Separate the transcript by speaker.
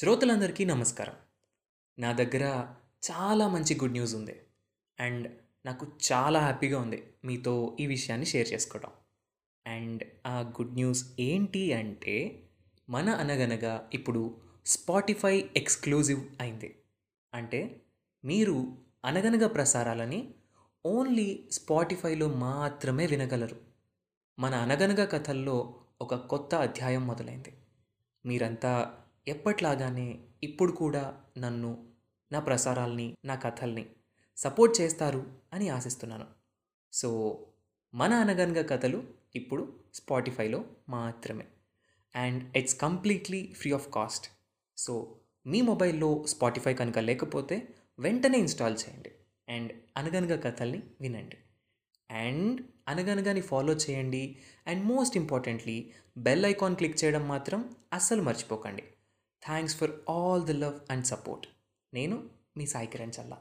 Speaker 1: శ్రోతలందరికీ నమస్కారం. నా దగ్గర చాలా మంచి గుడ్ న్యూస్ ఉంది. అండ్ నాకు చాలా హ్యాపీగా ఉంది మీతో ఈ విషయాన్ని షేర్ చేసుకోవడం అండ్ ఆ గుడ్ న్యూస్ ఏంటి అంటే మన అనగనగా ఇప్పుడు స్పాటిఫై ఎక్స్క్లూజివ్ అయింది. అంటే మీరు అనగనగా ప్రసారాలని ఓన్లీ స్పాటిఫైలో మాత్రమే వినగలరు. మన అనగనగా కథల్లో ఒక కొత్త అధ్యాయం మొదలైంది. మీరంతా ఎప్పట్లాగానే ఇప్పుడు కూడా నన్ను నా ప్రసారాల్ని నా కథల్ని సపోర్ట్ చేస్తారు అని ఆశిస్తున్నాను. సో మన అనగనగా కథలు ఇప్పుడు స్పాటిఫైలో మాత్రమే. And it's completely free of cost. So మీ మొబైల్లో స్పాటిఫై కనుక లేకపోతే వెంటనే ఇన్స్టాల్ చేయండి. అండ్ అనగనగా కథల్ని వినండి. అండ్ అనగనగాని ఫాలో చేయండి. And most importantly bell icon click చేయడం మాత్రం అస్సలు మర్చిపోకండి. Thanks for all the love and support నేను మీ సాయి కిరణ్ చల్లా.